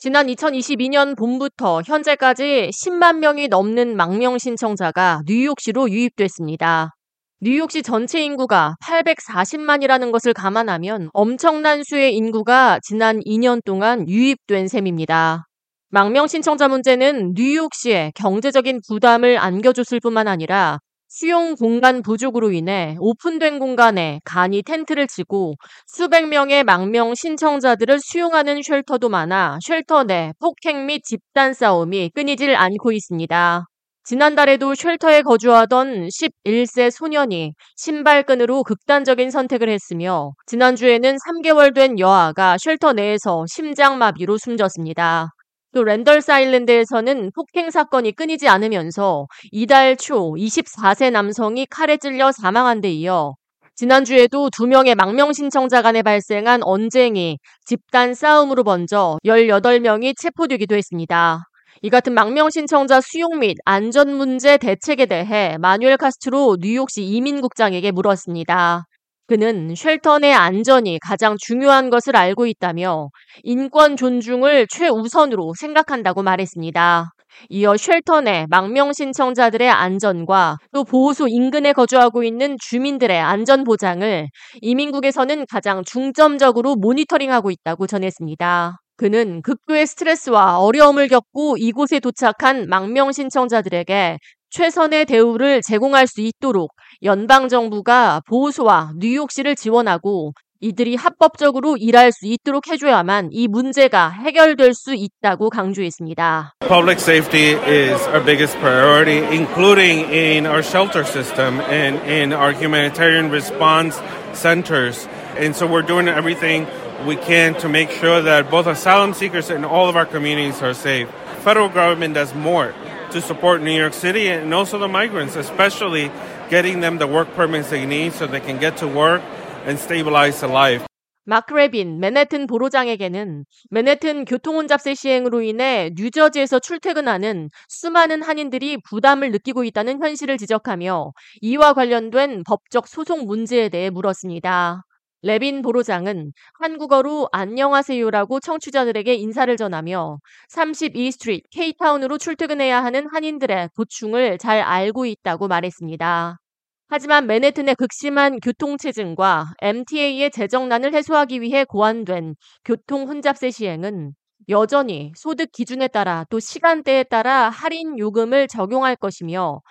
지난 2022년 봄부터 현재까지 10만 명이 넘는 망명 신청자가 뉴욕시로 유입됐습니다. 뉴욕시 전체 인구가 840만이라는 것을 감안하면 엄청난 수의 인구가 지난 2년 동안 유입된 셈입니다. 망명 신청자 문제는 뉴욕시에 경제적인 부담을 안겨줬을 뿐만 아니라 수용 공간 부족으로 인해 오픈된 공간에 간이 텐트를 치고 수백 명의 망명 신청자들을 수용하는 shelter도 많아 shelter 내 폭행 및 집단 싸움이 끊이질 않고 있습니다. 지난달에도 shelter에 거주하던 11세 소년이 신발끈으로 극단적인 선택을 했으며 지난주에는 3개월 된 여아가 shelter 내에서 심장마비로 숨졌습니다. 또 랜덜스 아일랜드에서는 폭행 사건이 끊이지 않으면서 이달 초 24세 남성이 칼에 찔려 사망한 데 이어 지난주에도 두 명의 망명 신청자 간에 발생한 언쟁이 집단 싸움으로 번져 18명이 체포되기도 했습니다. 이 같은 망명 신청자 수용 및 안전 문제 대책에 대해 마뉴엘 카스트로 뉴욕시 이민국장에게 물었습니다. 그는 내 안전이 가장 중요한 것을 알고 있다며 인권 존중을 최우선으로 생각한다고 말했습니다. 이어 내 망명 신청자들의 안전과 또 보호소 인근에 거주하고 있는 주민들의 안전 보장을 이민국에서는 가장 중점적으로 모니터링하고 있다고 전했습니다. 그는 극도의 스트레스와 어려움을 겪고 이곳에 도착한 망명 신청자들에게 최선의 대우를 제공할 수 있도록 연방정부가 보호소와 뉴욕시를 지원하고 이들이 합법적으로 일할 수 있도록 해줘야만 이 문제가 해결될 수 있다고 강조했습니다. Public safety is our biggest priority, including in our shelter system and in our humanitarian response centers. And so we're doing everything we can to make sure that both asylum seekers and all of our communities are safe. Federal government does more to support New York City and also the migrants, especially getting them the work permits they need so they can get to work and stabilize their life. 마크 레빈 맨해튼 보로장에게는 맨해튼 교통혼잡세 시행으로 인해 뉴저지에서 출퇴근하는 수많은 한인들이 부담을 느끼고 있다는 현실을 지적하며 이와 관련된 법적 소송 문제에 대해 물었습니다. 레빈 보로장은 한국어로 안녕하세요라고 청취자들에게 인사를 전하며 32 Street K타운으로 출퇴근해야 하는 한인들의 고충을 잘 알고 있다고 말했습니다. 하지만 맨해튼의 극심한 교통체증과 MTA의 재정난을 해소하기 위해 고안된 교통 혼잡세 시행은 여전히 소득 기준에 따라 또 시간대에 따라 할인 요금을 적용할 것이며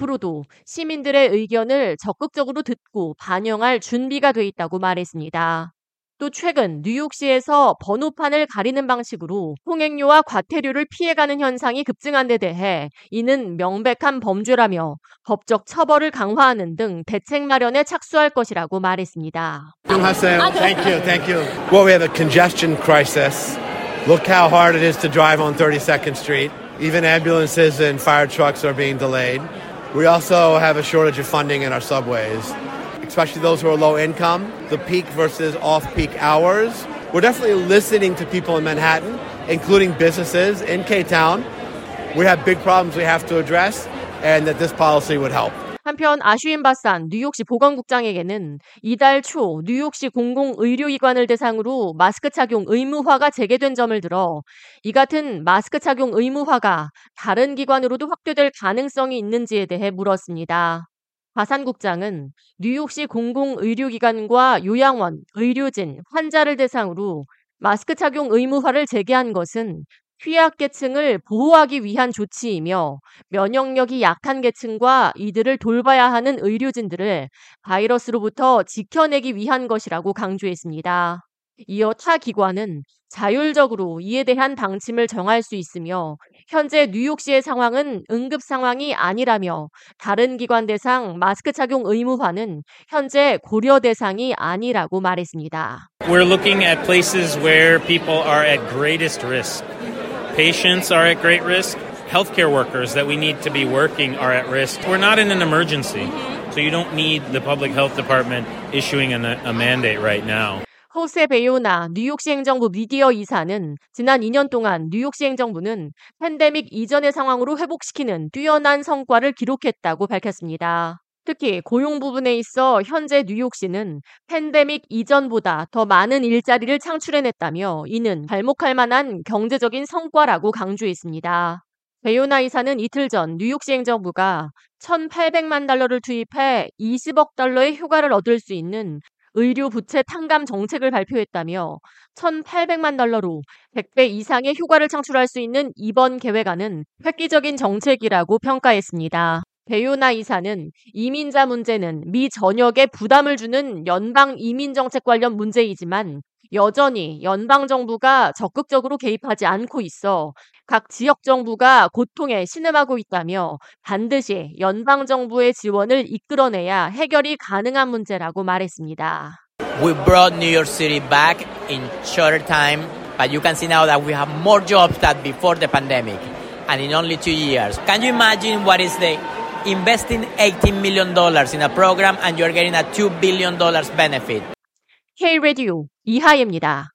앞으로도 시민들의 의견을 적극적으로 듣고 반영할 준비가 돼 있다고 말했습니다. 또 최근 뉴욕시에서 번호판을 가리는 방식으로 통행료와 과태료를 피해가는 현상이 급증한 데 대해 이는 명백한 범죄라며 법적 처벌을 강화하는 등 대책 마련에 착수할 것이라고 말했습니다. 안녕하세요. Thank you. Thank you. Well, we have a congestion crisis. Look how hard it is to drive on 32nd Street. Even ambulances and fire trucks are being delayed. We also have a shortage of funding in our subways, especially those who are low income, the peak versus off peak hours. We're definitely listening to people in Manhattan, including businesses in K Town. We have big problems we have to address, and that this policy would help. 한편 아슈인 바산 뉴욕시 보건국장에게는 이달 초 뉴욕시 공공의료기관을 대상으로 마스크 착용 의무화가 재개된 점을 들어 이 같은 마스크 착용 의무화가 다른 기관으로도 확대될 가능성이 있는지에 대해 물었습니다. 바산국장은 뉴욕시 공공의료기관과 요양원, 의료진, 환자를 대상으로 마스크 착용 의무화를 재개한 것은 취약계층을 보호하기 위한 조치이며 면역력이 약한 계층과 이들을 돌봐야 하는 의료진들을 바이러스로부터 지켜내기 위한 것이라고 강조했습니다. 이어 타 기관은 자율적으로 이에 대한 방침을 정할 수 있으며 현재 뉴욕시의 상황은 응급 상황이 아니라며 다른 기관 대상 마스크 착용 의무화는 현재 고려 대상이 아니라고 말했습니다. We're looking at places where people are at greatest risk. Patients are at great risk. Healthcare workers that we need to be working are at risk. We're not in an emergency, so you don't need the public health department issuing a, a mandate right now. 호세 베요나 뉴욕시 행정부 미디어 이사는 지난 2년 동안 뉴욕시 행정부는 팬데믹 이전의 상황으로 회복시키는 뛰어난 성과를 기록했다고 밝혔습니다. 특히 고용 부분에 있어 현재 뉴욕시는 팬데믹 이전보다 더 많은 일자리를 창출해냈다며 이는 발목할 만한 경제적인 성과라고 강조했습니다. 베요나 이사는 이틀 전 뉴욕시 행정부가 1,800만 달러를 투입해 20억 달러의 효과를 얻을 수 있는 의료 부채 탕감 정책을 발표했다며 1,800만 달러로 100배 이상의 효과를 창출할 수 있는 이번 계획안은 획기적인 정책이라고 평가했습니다. 베요나 이사는 이민자 문제는 미 전역에 부담을 주는 연방 이민 정책 관련 문제이지만 여전히 연방 정부가 적극적으로 개입하지 않고 있어 각 지역 정부가 고통에 신음하고 있다며 반드시 연방 정부의 지원을 이끌어내야 해결이 가능한 문제라고 말했습니다. We brought New York City back in shorter time, but you can see now that we have more jobs than before the pandemic and in only two years. Can you imagine what is the investing $18 million in a program and you're getting a $2 billion benefit? K-Radio 이하예입니다.